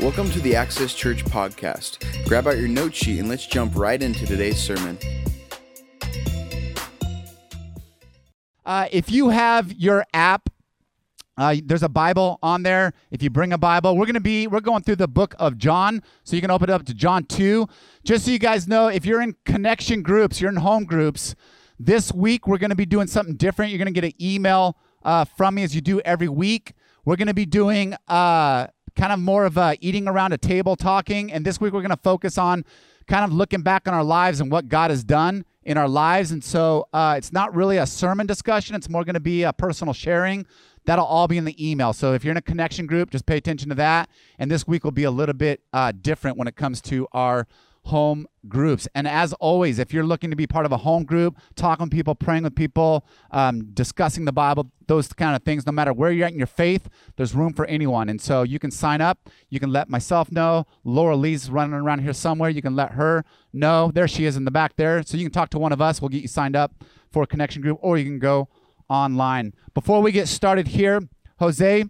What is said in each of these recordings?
Welcome to the Access Church podcast. Grab out your note sheet and let's jump right into today's sermon. Uh, if you have your app, uh, there's a Bible on there. If you bring a Bible, we're gonna be we're going through the book of John, so you can open it up to John two. Just so you guys know, if you're in connection groups, you're in home groups. This week we're gonna be doing something different. You're gonna get an email uh, from me as you do every week. We're gonna be doing uh, kind of more of a eating around a table talking. And this week we're going to focus on kind of looking back on our lives and what God has done in our lives. And so uh, it's not really a sermon discussion, it's more going to be a personal sharing. That'll all be in the email. So if you're in a connection group, just pay attention to that. And this week will be a little bit uh, different when it comes to our home groups. And as always, if you're looking to be part of a home group, talking with people, praying with people, um, discussing the Bible, those kind of things, no matter where you're at in your faith, there's room for anyone. And so you can sign up. You can let myself know. Laura Lee's running around here somewhere. You can let her know. There she is in the back there. So you can talk to one of us. We'll get you signed up for a connection group, or you can go online. Before we get started here, Jose,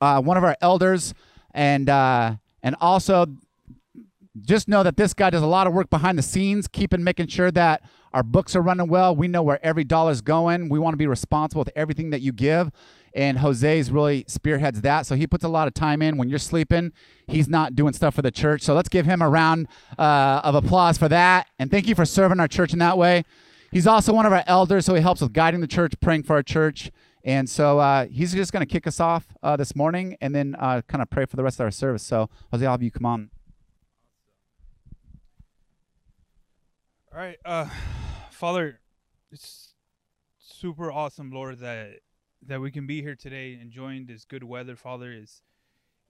uh, one of our elders, and uh, and also just know that this guy does a lot of work behind the scenes, keeping making sure that our books are running well. We know where every dollar is going. We want to be responsible with everything that you give. And Jose's really spearheads that. So he puts a lot of time in. When you're sleeping, he's not doing stuff for the church. So let's give him a round uh, of applause for that. And thank you for serving our church in that way. He's also one of our elders, so he helps with guiding the church, praying for our church. And so uh, he's just going to kick us off uh, this morning and then uh, kind of pray for the rest of our service. So, Jose, I'll have you come on. All right, uh, Father, it's super awesome, Lord, that that we can be here today enjoying this good weather, Father. Is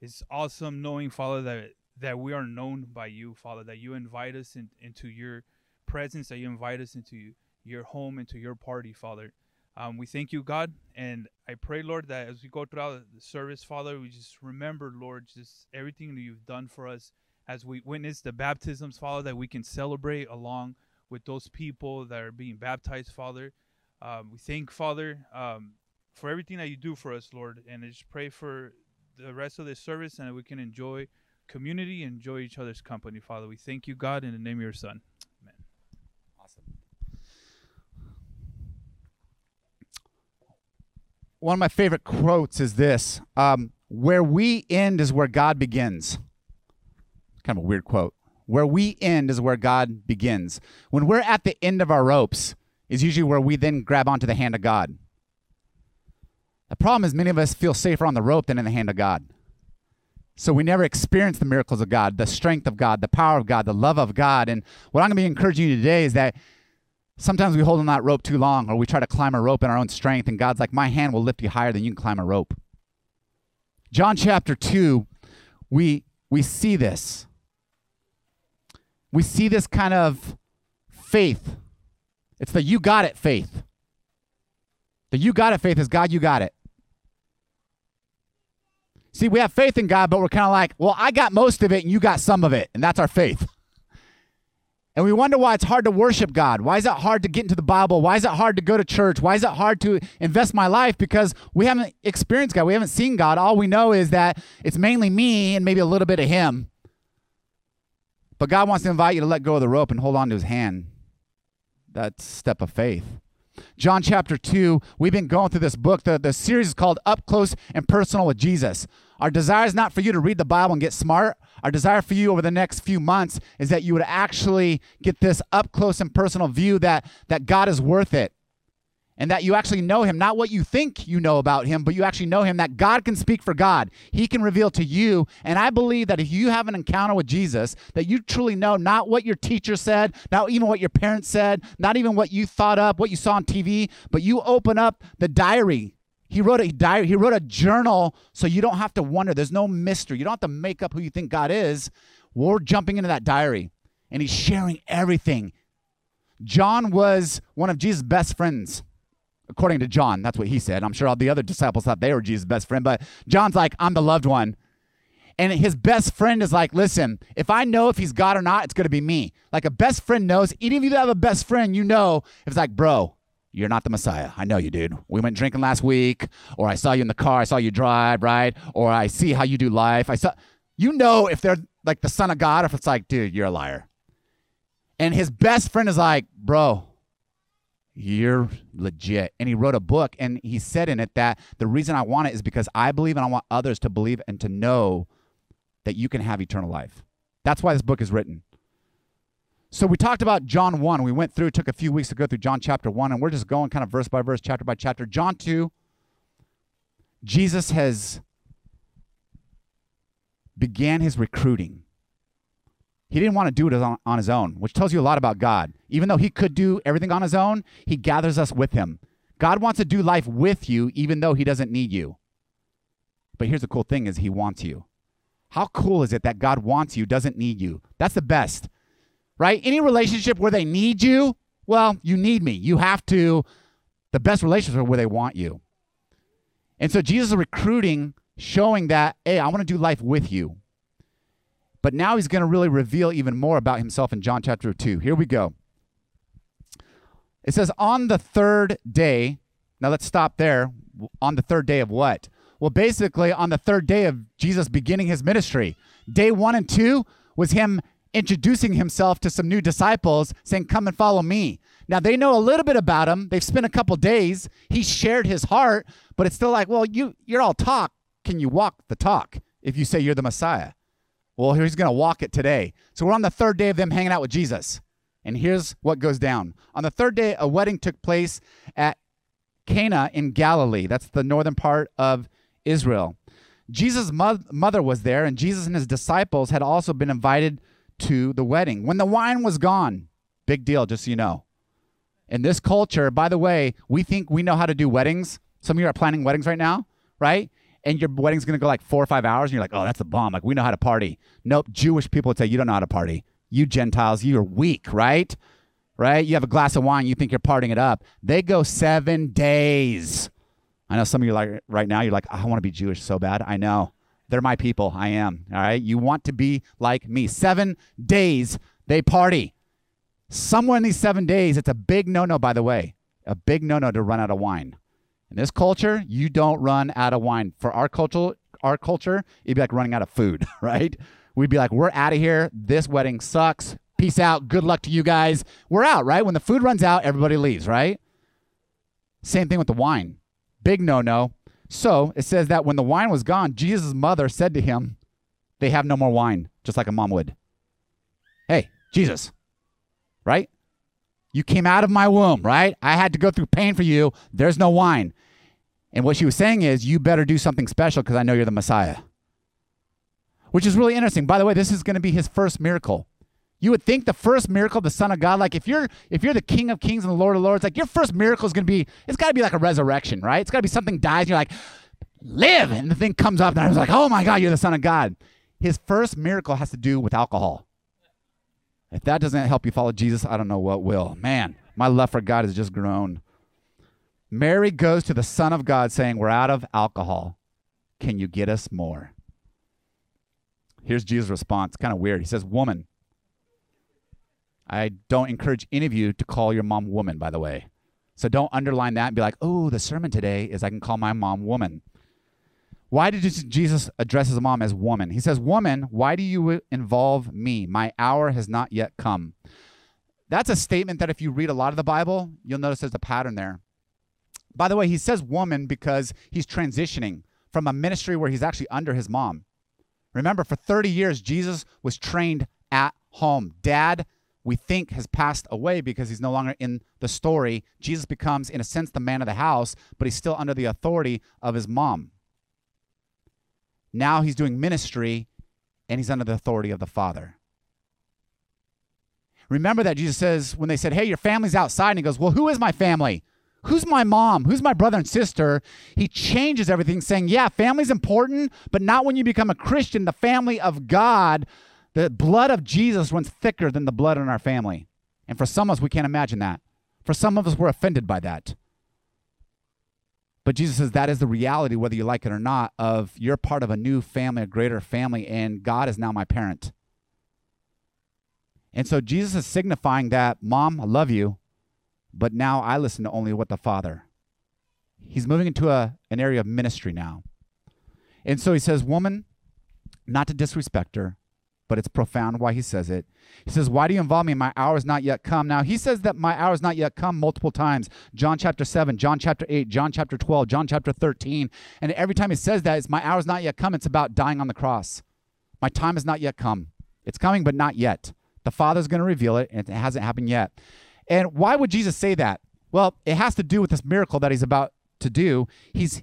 it's awesome knowing, Father, that that we are known by you, Father, that you invite us in, into your presence, that you invite us into your home, into your party, Father. Um, we thank you, God, and I pray, Lord, that as we go throughout the service, Father, we just remember, Lord, just everything that you've done for us as we witness the baptisms, Father, that we can celebrate along with those people that are being baptized, Father. Um, we thank, Father, um, for everything that you do for us, Lord. And I just pray for the rest of this service and that we can enjoy community, enjoy each other's company, Father. We thank you, God, in the name of your Son. Amen. Awesome. One of my favorite quotes is this um, Where we end is where God begins. Kind of a weird quote. Where we end is where God begins. When we're at the end of our ropes, is usually where we then grab onto the hand of God. The problem is, many of us feel safer on the rope than in the hand of God. So we never experience the miracles of God, the strength of God, the power of God, the love of God. And what I'm going to be encouraging you today is that sometimes we hold on that rope too long or we try to climb a rope in our own strength, and God's like, My hand will lift you higher than you can climb a rope. John chapter 2, we, we see this we see this kind of faith. It's the you got it faith. The you got it faith is God, you got it. See, we have faith in God, but we're kind of like, well, I got most of it and you got some of it. And that's our faith. And we wonder why it's hard to worship God. Why is it hard to get into the Bible? Why is it hard to go to church? Why is it hard to invest my life? Because we haven't experienced God. We haven't seen God. All we know is that it's mainly me and maybe a little bit of Him. But God wants to invite you to let go of the rope and hold on to his hand. That's step of faith. John chapter 2, we've been going through this book. The, the series is called Up Close and Personal with Jesus. Our desire is not for you to read the Bible and get smart. Our desire for you over the next few months is that you would actually get this up close and personal view that, that God is worth it and that you actually know him, not what you think you know about him, but you actually know him, that God can speak for God. He can reveal to you. And I believe that if you have an encounter with Jesus, that you truly know not what your teacher said, not even what your parents said, not even what you thought up, what you saw on TV, but you open up the diary. He wrote a diary, he wrote a journal so you don't have to wonder. There's no mystery. You don't have to make up who you think God is. We're jumping into that diary and he's sharing everything. John was one of Jesus' best friends according to John. That's what he said. I'm sure all the other disciples thought they were Jesus' best friend, but John's like, I'm the loved one. And his best friend is like, listen, if I know if he's God or not, it's going to be me. Like a best friend knows, even if you have a best friend, you know, it's like, bro, You're not the Messiah. I know you, dude. We went drinking last week, or I saw you in the car. I saw you drive, right? Or I see how you do life. I saw, you know, if they're like the son of God, if it's like, dude, you're a liar. And his best friend is like, bro, you're legit. And he wrote a book and he said in it that the reason I want it is because I believe and I want others to believe and to know that you can have eternal life. That's why this book is written. So we talked about John 1. We went through, took a few weeks to go through John chapter 1, and we're just going kind of verse by verse, chapter by chapter. John 2, Jesus has began his recruiting. He didn't want to do it on, on his own, which tells you a lot about God. Even though he could do everything on his own, he gathers us with him. God wants to do life with you, even though he doesn't need you. But here's the cool thing is he wants you. How cool is it that God wants you, doesn't need you? That's the best right? Any relationship where they need you, well, you need me. You have to. The best relationships are where they want you. And so Jesus is recruiting, showing that, hey, I want to do life with you. But now he's going to really reveal even more about himself in John chapter 2. Here we go. It says, on the third day, now let's stop there. On the third day of what? Well, basically, on the third day of Jesus beginning his ministry. Day one and two was him introducing himself to some new disciples, saying, Come and follow me. Now they know a little bit about him. They've spent a couple days. He shared his heart, but it's still like, well, you you're all talk. Can you walk the talk if you say you're the Messiah? Well, he's going to walk it today. So we're on the third day of them hanging out with Jesus. And here's what goes down. On the third day, a wedding took place at Cana in Galilee. That's the northern part of Israel. Jesus' mother was there, and Jesus and his disciples had also been invited to the wedding. When the wine was gone, big deal, just so you know. In this culture, by the way, we think we know how to do weddings. Some of you are planning weddings right now, right? And your wedding's gonna go like four or five hours, and you're like, oh, that's a bomb. Like, we know how to party. Nope, Jewish people would say, you don't know how to party. You Gentiles, you're weak, right? Right? You have a glass of wine, you think you're partying it up. They go seven days. I know some of you like right now, you're like, I want to be Jewish so bad. I know. They're my people. I am. All right. You want to be like me. Seven days they party. Somewhere in these seven days, it's a big no no, by the way, a big no no to run out of wine. In this culture, you don't run out of wine. For our culture, our culture, it'd be like running out of food, right? We'd be like, we're out of here. This wedding sucks. Peace out. Good luck to you guys. We're out, right? When the food runs out, everybody leaves, right? Same thing with the wine. Big no no. So it says that when the wine was gone, Jesus' mother said to him, They have no more wine, just like a mom would. Hey, Jesus, right? You came out of my womb, right? I had to go through pain for you. There's no wine. And what she was saying is, You better do something special because I know you're the Messiah. Which is really interesting. By the way, this is going to be his first miracle. You would think the first miracle, the Son of God, like if you're if you're the King of Kings and the Lord of Lords, like your first miracle is gonna be, it's gotta be like a resurrection, right? It's gotta be something dies, and you're like, live, and the thing comes up, and I was like, oh my God, you're the Son of God. His first miracle has to do with alcohol. If that doesn't help you follow Jesus, I don't know what will. Man, my love for God has just grown. Mary goes to the Son of God saying, We're out of alcohol. Can you get us more? Here's Jesus' response. Kind of weird. He says, Woman, I don't encourage any of you to call your mom woman, by the way. So don't underline that and be like, oh, the sermon today is I can call my mom woman. Why did Jesus address his mom as woman? He says, Woman, why do you involve me? My hour has not yet come. That's a statement that if you read a lot of the Bible, you'll notice there's a pattern there. By the way, he says woman because he's transitioning from a ministry where he's actually under his mom. Remember, for 30 years, Jesus was trained at home. Dad we think has passed away because he's no longer in the story. Jesus becomes, in a sense, the man of the house, but he's still under the authority of his mom. Now he's doing ministry and he's under the authority of the Father. Remember that Jesus says, when they said, Hey, your family's outside, and he goes, Well, who is my family? Who's my mom? Who's my brother and sister? He changes everything, saying, Yeah, family's important, but not when you become a Christian. The family of God the blood of Jesus runs thicker than the blood in our family. And for some of us, we can't imagine that. For some of us, we're offended by that. But Jesus says that is the reality, whether you like it or not, of you're part of a new family, a greater family, and God is now my parent. And so Jesus is signifying that, Mom, I love you, but now I listen to only what the Father. He's moving into a, an area of ministry now. And so he says, Woman, not to disrespect her, but it's profound why he says it. He says, Why do you involve me? My hour is not yet come. Now, he says that my hour is not yet come multiple times. John chapter 7, John chapter 8, John chapter 12, John chapter 13. And every time he says that, it's my hour is not yet come. It's about dying on the cross. My time is not yet come. It's coming, but not yet. The Father's going to reveal it, and it hasn't happened yet. And why would Jesus say that? Well, it has to do with this miracle that he's about to do. He's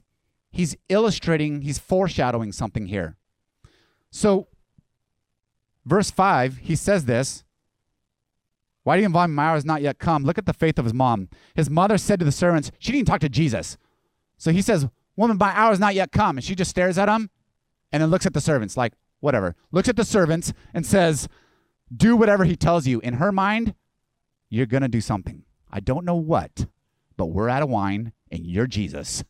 he's illustrating, he's foreshadowing something here. So, verse 5, he says this Why do you invite hour has not yet come. Look at the faith of his mom. His mother said to the servants, She didn't talk to Jesus. So he says, Woman, my hour has not yet come. And she just stares at him and then looks at the servants, like, whatever. Looks at the servants and says, Do whatever he tells you. In her mind, you're going to do something. I don't know what, but we're out of wine and you're Jesus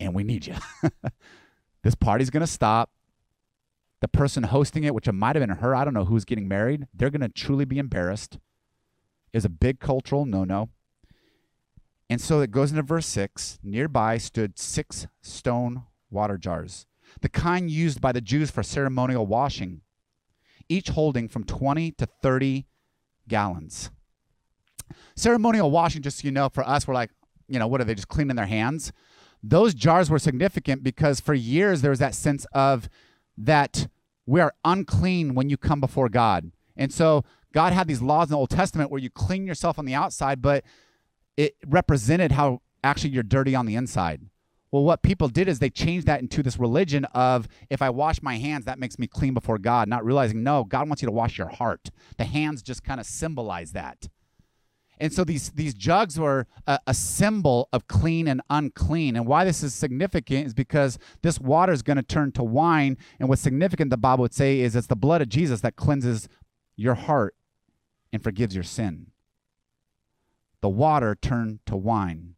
and we need you. this party's going to stop. The person hosting it, which it might have been her, I don't know who's getting married, they're going to truly be embarrassed. Is a big cultural no no. And so it goes into verse 6. Nearby stood six stone water jars, the kind used by the Jews for ceremonial washing, each holding from 20 to 30 gallons. Ceremonial washing, just so you know, for us, we're like, you know, what are they just cleaning their hands? Those jars were significant because for years there was that sense of that we are unclean when you come before God. And so God had these laws in the Old Testament where you clean yourself on the outside, but it represented how actually you're dirty on the inside. Well, what people did is they changed that into this religion of if I wash my hands, that makes me clean before God, not realizing, no, God wants you to wash your heart. The hands just kind of symbolize that. And so these these jugs were a, a, symbol of clean and unclean. And why this is significant is because this water is going to turn to wine. And what's significant, the Bible would say, is it's the blood of Jesus that cleanses your heart and forgives your sin. The water turned to wine.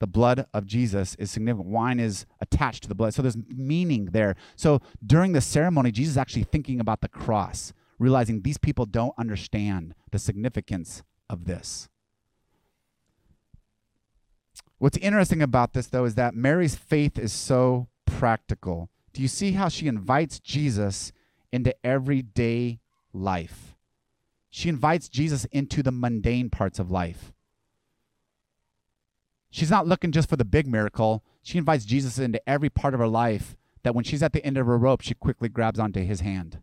The blood of Jesus is significant. Wine is attached to the blood. So there's meaning there. So during the ceremony, Jesus is actually thinking about the cross, realizing these people don't understand the significance of this. What's interesting about this, though, is that Mary's faith is so practical. Do you see how she invites Jesus into everyday life? She invites Jesus into the mundane parts of life. She's not looking just for the big miracle. She invites Jesus into every part of her life that when she's at the end of her rope, she quickly grabs onto his hand.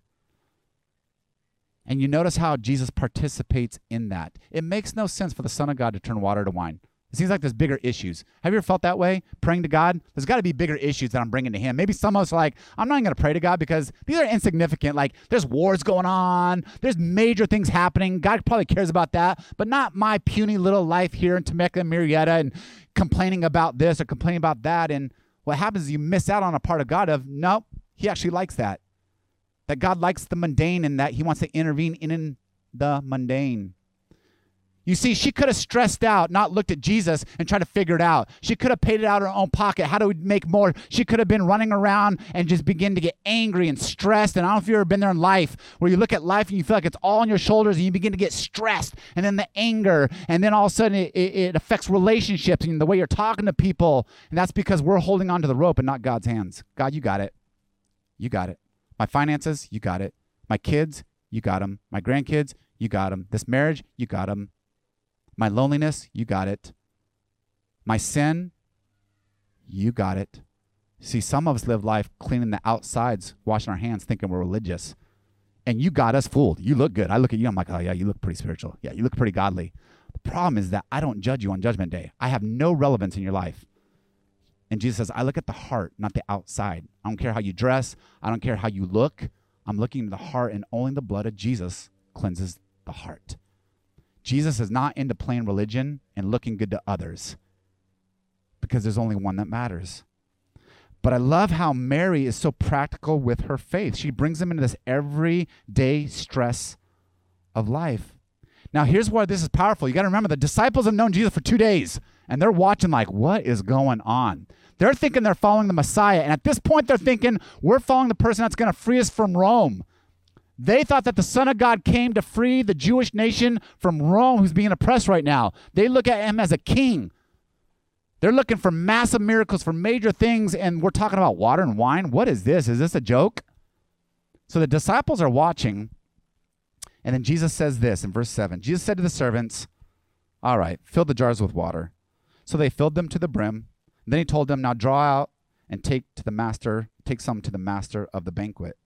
And you notice how Jesus participates in that. It makes no sense for the Son of God to turn water to wine. It seems like there's bigger issues. Have you ever felt that way? Praying to God? There's got to be bigger issues that I'm bringing to Him. Maybe some of us are like, I'm not going to pray to God because these are insignificant. Like, there's wars going on, there's major things happening. God probably cares about that, but not my puny little life here in Temecula, Murrieta, and complaining about this or complaining about that. And what happens is you miss out on a part of God of, nope, He actually likes that that God likes the mundane and that he wants to intervene in, the mundane. You see, she could have stressed out, not looked at Jesus and tried to figure it out. She could have paid it out of her own pocket. How do we make more? She could have been running around and just begin to get angry and stressed. And I don't know if you've ever been there in life where you look at life and you feel like it's all on your shoulders and you begin to get stressed. And then the anger, and then all of a sudden it, it, it affects relationships and the way you're talking to people. And that's because we're holding onto the rope and not God's hands. God, you got it. You got it. My finances, you got it. My kids, you got them. My grandkids, you got them. This marriage, you got them. My loneliness, you got it. My sin, you got it. See, some of us live life cleaning the outsides, washing our hands, thinking we're religious. And you got us fooled. You look good. I look at you, I'm like, oh, yeah, you look pretty spiritual. Yeah, you look pretty godly. The problem is that I don't judge you on Judgment Day. I have no relevance in your life. And Jesus says, I look at the heart, not the outside. I don't care how you dress. I don't care how you look. I'm looking at the heart, and only the blood of Jesus cleanses the heart. Jesus is not into plain religion and looking good to others because there's only one that matters. But I love how Mary is so practical with her faith. She brings them into this everyday stress of life. Now, here's why this is powerful. You got to remember the disciples have known Jesus for two days and they're watching, like, what is going on? They're thinking they're following the Messiah. And at this point, they're thinking, we're following the person that's going to free us from Rome. They thought that the Son of God came to free the Jewish nation from Rome, who's being oppressed right now. They look at him as a king. They're looking for massive miracles, for major things, and we're talking about water and wine. What is this? Is this a joke? So the disciples are watching, and then Jesus says this in verse 7 Jesus said to the servants, All right, fill the jars with water. So they filled them to the brim. Then he told them, Now draw out and take to the master, take some to the master of the banquet.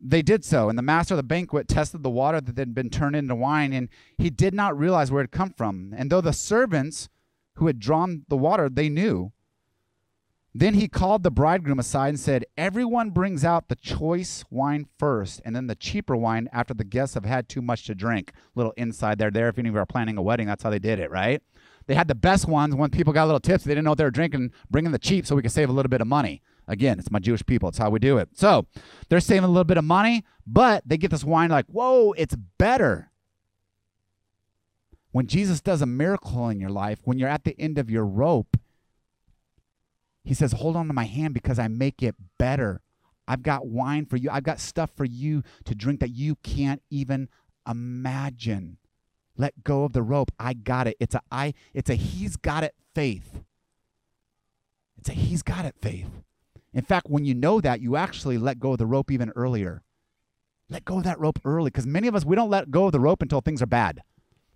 They did so, and the master of the banquet tested the water that had been turned into wine, and he did not realize where it had come from. And though the servants who had drawn the water, they knew. Then he called the bridegroom aside and said, Everyone brings out the choice wine first, and then the cheaper wine after the guests have had too much to drink. Little inside there, there. If any of you are planning a wedding, that's how they did it, right? They had the best ones when people got a little tips. They didn't know what they were drinking, bringing the cheap so we could save a little bit of money. Again, it's my Jewish people. It's how we do it. So they're saving a little bit of money, but they get this wine like, whoa, it's better. When Jesus does a miracle in your life, when you're at the end of your rope, he says, Hold on to my hand because I make it better. I've got wine for you. I've got stuff for you to drink that you can't even imagine. Let go of the rope. I got it. It's a I it's a he's got it faith. It's a he's got it faith. In fact, when you know that, you actually let go of the rope even earlier. Let go of that rope early because many of us we don't let go of the rope until things are bad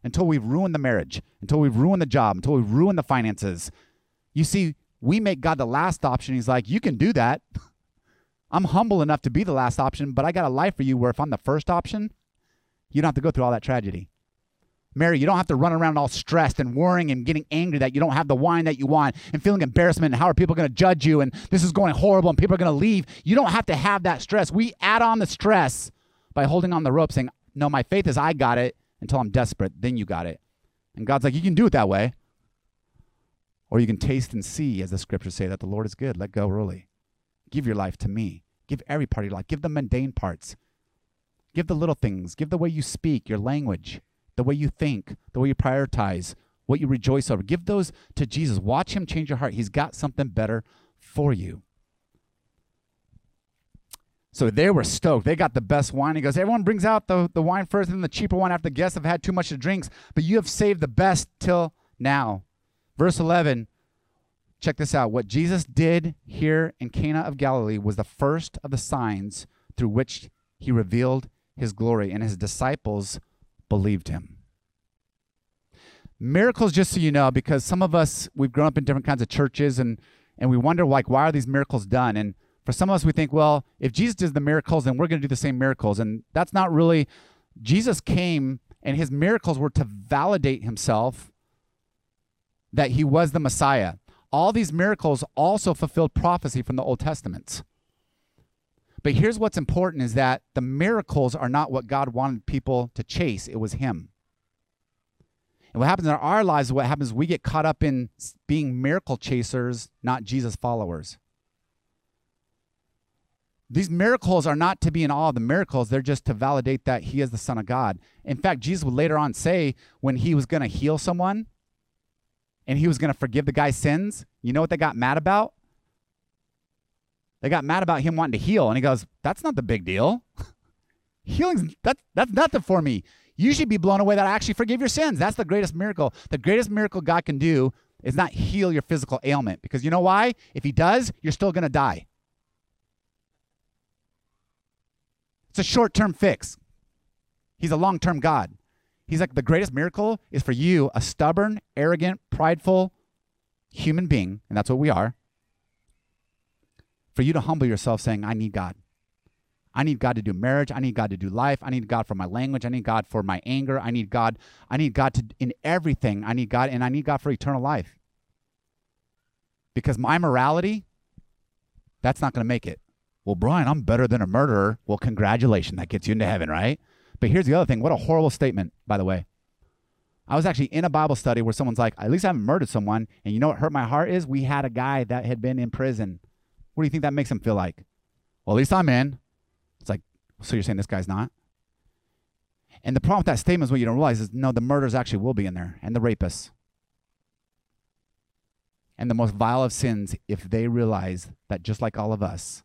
until we've ruined the marriage, until we've ruined the job, until we've ruined the finances. You see, we make God the last option. He's like, You can do that. I'm humble enough to be the last option, but I got a life for you where if I'm the first option, you don't have to go through all that tragedy. Mary, you don't have to run around all stressed and worrying and getting angry that you don't have the wine that you want and feeling embarrassment and how are people going to judge you and this is going horrible and people are going to leave. You don't have to have that stress. We add on the stress by holding on the rope saying, No, my faith is I got it until I'm desperate. Then you got it. And God's like, you can do it that way. Or you can taste and see, as the scriptures say, that the Lord is good. Let go early. Give your life to me. Give every part of your life. Give the mundane parts. Give the little things. Give the way you speak, your language, the way you think, the way you prioritize, what you rejoice over. Give those to Jesus. Watch him change your heart. He's got something better for you. So they were stoked. They got the best wine. He goes, Everyone brings out the, the wine first and the cheaper one after the guests have had too much to drink, but you have saved the best till now. Verse 11, check this out. What Jesus did here in Cana of Galilee was the first of the signs through which he revealed his glory, and his disciples believed him. Miracles, just so you know, because some of us, we've grown up in different kinds of churches and, and we wonder, like, why are these miracles done? And for some of us, we think, well, if Jesus does the miracles, then we're going to do the same miracles. And that's not really, Jesus came and his miracles were to validate himself that he was the Messiah. All these miracles also fulfilled prophecy from the Old Testament. But here's what's important is that the miracles are not what God wanted people to chase, it was him. And what happens in our lives, what happens, we get caught up in being miracle chasers, not Jesus followers. These miracles are not to be in awe of the miracles, they're just to validate that he is the Son of God. In fact, Jesus would later on say when he was going to heal someone and he was going to forgive the guy's sins, you know what they got mad about? They got mad about him wanting to heal. And he goes, That's not the big deal. Healing's that's that's nothing for me. You should be blown away that I actually forgive your sins. That's the greatest miracle. The greatest miracle God can do is not heal your physical ailment. Because you know why? If he does, you're still going to die. It's a short term fix. He's a long term God. He's like, the greatest miracle is for you, a stubborn, arrogant, prideful human being, and that's what we are, for you to humble yourself saying, I need God. I need God to do marriage. I need God to do life. I need God for my language. I need God for my anger. I need God. I need God to in everything. I need God and I need God for eternal life. Because my morality, that's not going to make it. Well, Brian, I'm better than a murderer. Well, congratulations. That gets you into heaven, right? But here's the other thing. What a horrible statement, by the way. I was actually in a Bible study where someone's like, at least I haven't murdered someone. And you know what hurt my heart is? We had a guy that had been in prison. What do you think that makes him feel like? Well, at least I'm in. It's like, so you're saying this guy's not? And the problem with that statement is what you don't realize is no, the murders actually will be in there and the rapists. And the most vile of sins, if they realize that just like all of us,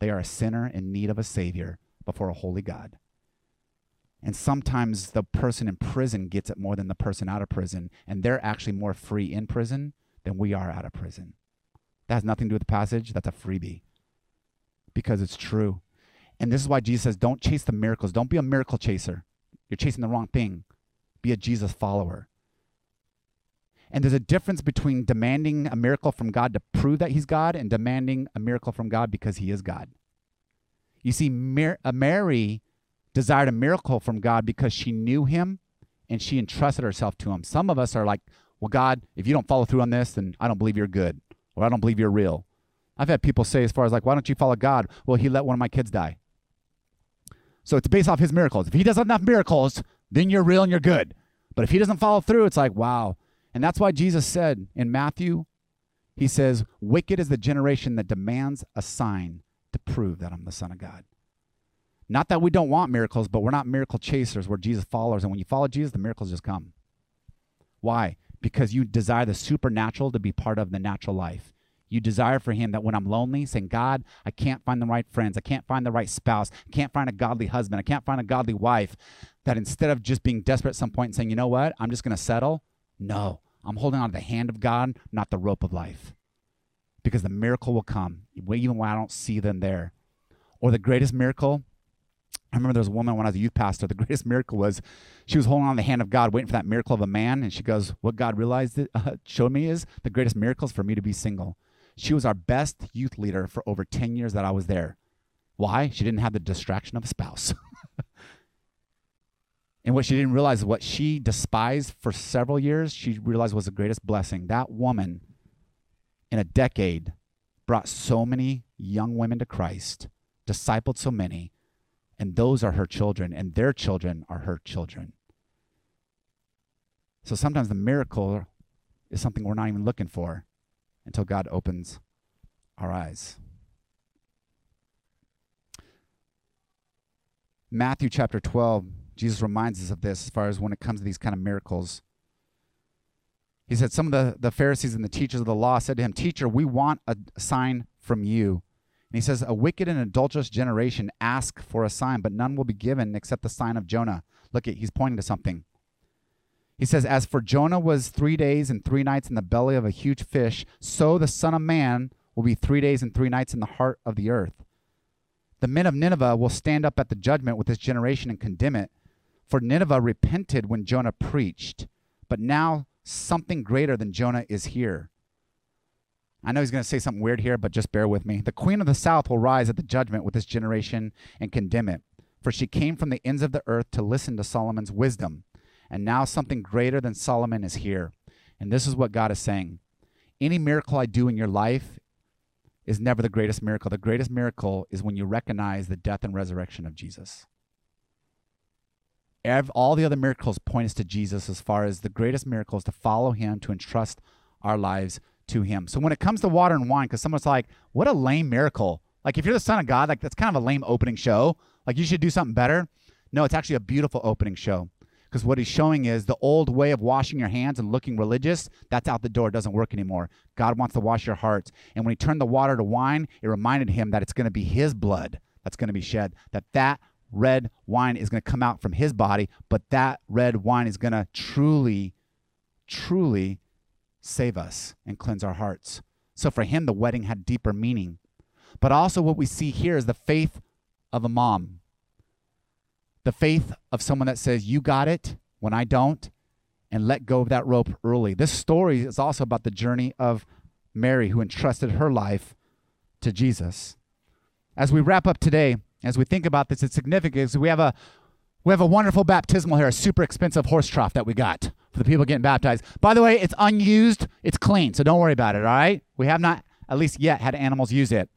they are a sinner in need of a Savior before a holy God. And sometimes the person in prison gets it more than the person out of prison, and they're actually more free in prison than we are out of prison. That has nothing to do with the passage. That's a freebie because it's true. And this is why Jesus says, don't chase the miracles. Don't be a miracle chaser. You're chasing the wrong thing. Be a Jesus follower. And there's a difference between demanding a miracle from God to prove that He's God and demanding a miracle from God because He is God. You see, uh, Mary desired a miracle from God because she knew Him and she entrusted herself to Him. Some of us are like, well, God, if you don't follow through on this, then I don't believe you're good or I don't believe you're real. I've had people say, as far as like, why don't you follow God? Well, He let one of my kids die. So it's based off His miracles. If He does enough miracles, then you're real and you're good. But if He doesn't follow through, it's like, wow. And that's why Jesus said in Matthew, He says, Wicked is the generation that demands a sign to prove that I'm the Son of God. Not that we don't want miracles, but we're not miracle chasers. We're Jesus followers. And when you follow Jesus, the miracles just come. Why? Because you desire the supernatural to be part of the natural life. You desire for Him that when I'm lonely, saying, God, I can't find the right friends. I can't find the right spouse. I can't find a godly husband. I can't find a godly wife. That instead of just being desperate at some point and saying, you know what, I'm just going to settle. No, I'm holding on to the hand of God, not the rope of life. Because the miracle will come, even when I don't see them there. Or the greatest miracle I remember there was a woman when I was a youth pastor. The greatest miracle was she was holding on the hand of God, waiting for that miracle of a man. And she goes, What God realized it, uh, showed me is the greatest miracle is for me to be single. She was our best youth leader for over 10 years that I was there. Why? She didn't have the distraction of a spouse. and what she didn't realize, what she despised for several years, she realized was the greatest blessing. That woman, in a decade, brought so many young women to Christ, discipled so many and those are her children, and their children are her children. So sometimes the miracle is something we're not even looking for until God opens our eyes. Matthew chapter 12, Jesus reminds us of this as far as when it comes to these kind of miracles. He said, Some of the, the Pharisees and the teachers of the law said to him, Teacher, we want a sign from you. He says, A wicked and adulterous generation ask for a sign, but none will be given except the sign of Jonah. Look at, he's pointing to something. He says, As for Jonah was three days and three nights in the belly of a huge fish, so the Son of Man will be three days and three nights in the heart of the earth. The men of Nineveh will stand up at the judgment with this generation and condemn it. For Nineveh repented when Jonah preached, but now something greater than Jonah is here. I know he's going to say something weird here, but just bear with me. The queen of the south will rise at the judgment with this generation and condemn it. For she came from the ends of the earth to listen to Solomon's wisdom. And now something greater than Solomon is here. And this is what God is saying Any miracle I do in your life is never the greatest miracle. The greatest miracle is when you recognize the death and resurrection of Jesus. All the other miracles point us to Jesus as far as the greatest miracle is to follow him, to entrust our lives to him. So when it comes to water and wine, because someone's like, what a lame miracle. Like if you're the son of God, like that's kind of a lame opening show. Like you should do something better. No, it's actually a beautiful opening show. Because what he's showing is the old way of washing your hands and looking religious, that's out the door. It doesn't work anymore. God wants to wash your hearts. And when he turned the water to wine, it reminded him that it's going to be his blood that's going to be shed, that that red wine is going to come out from his body, but that red wine is going to truly, truly save us and cleanse our hearts. So for him, the wedding had deeper meaning. But also, what we see here is the faith of a mom, the faith of someone that says, You got it when I don't, and let go of that rope early. This story is also about the journey of Mary, who entrusted her life to Jesus. As we wrap up today, as we think about this, it's significant. because We have a we have a wonderful baptismal here, a super expensive horse trough that we got for the people getting baptized. By the way, it's unused, it's clean, so don't worry about it, all right? We have not, at least yet, had animals use it.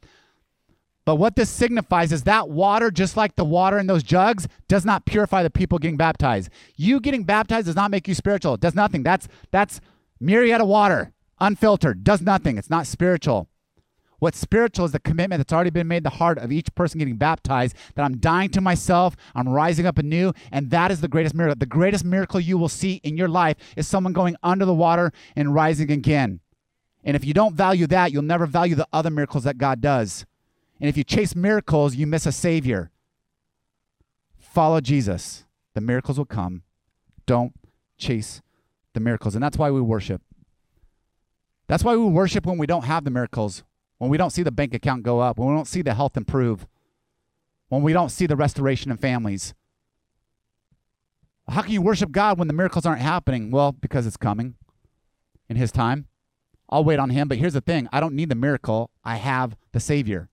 But what this signifies is that water, just like the water in those jugs, does not purify the people getting baptized. You getting baptized does not make you spiritual. It does nothing. That's that's myriad of water, unfiltered, does nothing. It's not spiritual. What's spiritual is the commitment that's already been made the heart of each person getting baptized that I'm dying to myself, I'm rising up anew, and that is the greatest miracle. The greatest miracle you will see in your life is someone going under the water and rising again. And if you don't value that, you'll never value the other miracles that God does. And if you chase miracles, you miss a Savior. Follow Jesus. the miracles will come. Don't chase the miracles. And that's why we worship. That's why we worship when we don't have the miracles, when we don't see the bank account go up, when we don't see the health improve, when we don't see the restoration in families. How can you worship God when the miracles aren't happening? Well, because it's coming in His time. I'll wait on Him. But here's the thing I don't need the miracle, I have the Savior.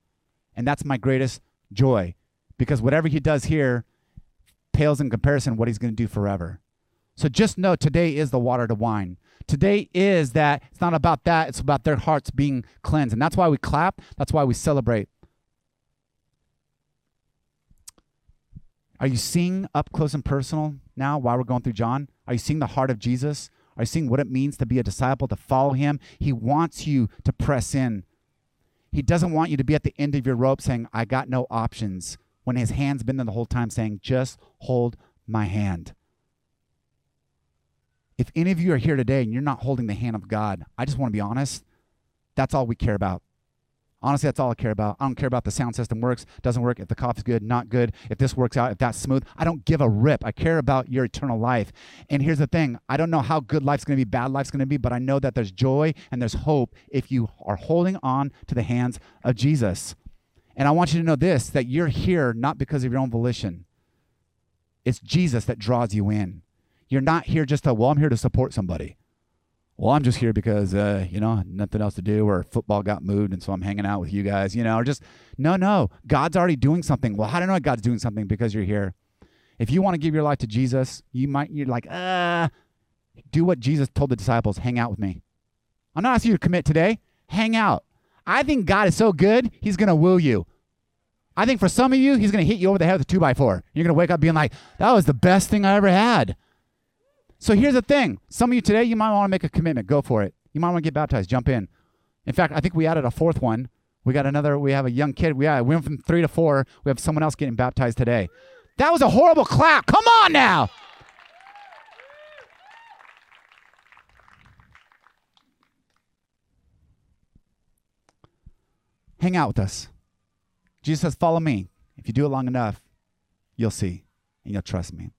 And that's my greatest joy because whatever He does here pales in comparison what He's going to do forever. So just know today is the water to wine. Today is that it's not about that, it's about their hearts being cleansed. And that's why we clap, that's why we celebrate. Are you seeing up close and personal now while we're going through John? Are you seeing the heart of Jesus? Are you seeing what it means to be a disciple, to follow him? He wants you to press in. He doesn't want you to be at the end of your rope saying, I got no options, when his hand's been there the whole time saying, just hold my hand. If any of you are here today and you're not holding the hand of God, I just want to be honest. That's all we care about. Honestly, that's all I care about. I don't care about the sound system works, doesn't work, if the coffee's good, not good, if this works out, if that's smooth. I don't give a rip. I care about your eternal life. And here's the thing I don't know how good life's going to be, bad life's going to be, but I know that there's joy and there's hope if you are holding on to the hands of Jesus. And I want you to know this that you're here not because of your own volition, it's Jesus that draws you in. You're not here just to, well, I'm here to support somebody well, I'm just here because, uh, you know, nothing else to do, or football got moved, and so I'm hanging out with you guys, you know, or just, no, no, God's already doing something. Well, how do I know God's doing something? Because you're here. If you want to give your life to Jesus, you might, you're like, uh, do what Jesus told the disciples hang out with me. I'm not asking you to commit today, hang out. I think God is so good, He's going to woo you. I think for some of you, He's going to hit you over the head with a two by four. You're going to wake up being like, that was the best thing I ever had. So here's the thing. Some of you today, you might want to make a commitment. Go for it. You might want to get baptized. Jump in. In fact, I think we added a fourth one. We got another, we have a young kid. We, we went from three to four. We have someone else getting baptized today. That was a horrible clap. Come on now. Hang out with us. Jesus says, Follow me. If you do it long enough, you'll see and you'll trust me.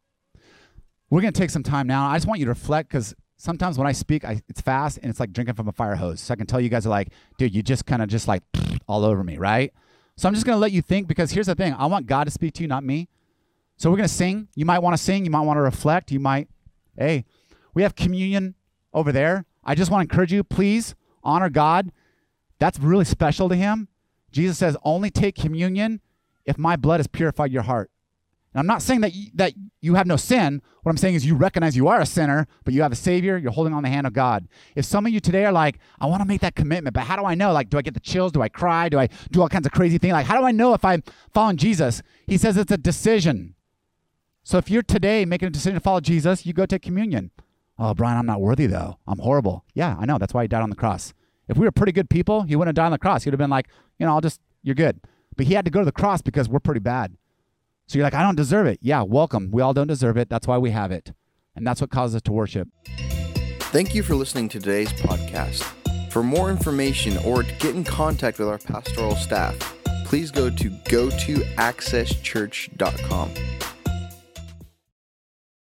We're going to take some time now. I just want you to reflect because sometimes when I speak, I, it's fast and it's like drinking from a fire hose. So I can tell you guys are like, dude, you just kind of just like all over me, right? So I'm just going to let you think because here's the thing I want God to speak to you, not me. So we're going to sing. You might want to sing. You might want to reflect. You might, hey, we have communion over there. I just want to encourage you, please honor God. That's really special to Him. Jesus says, only take communion if my blood has purified your heart. I'm not saying that you, that you have no sin. What I'm saying is you recognize you are a sinner, but you have a Savior. You're holding on the hand of God. If some of you today are like, I want to make that commitment, but how do I know? Like, do I get the chills? Do I cry? Do I do all kinds of crazy things? Like, how do I know if I'm following Jesus? He says it's a decision. So if you're today making a decision to follow Jesus, you go take communion. Oh, Brian, I'm not worthy though. I'm horrible. Yeah, I know. That's why he died on the cross. If we were pretty good people, he wouldn't have died on the cross. He would have been like, you know, I'll just, you're good. But he had to go to the cross because we're pretty bad. So you're like, I don't deserve it. Yeah, welcome. We all don't deserve it. That's why we have it. And that's what causes us to worship. Thank you for listening to today's podcast. For more information or to get in contact with our pastoral staff, please go to go to accesschurch.com.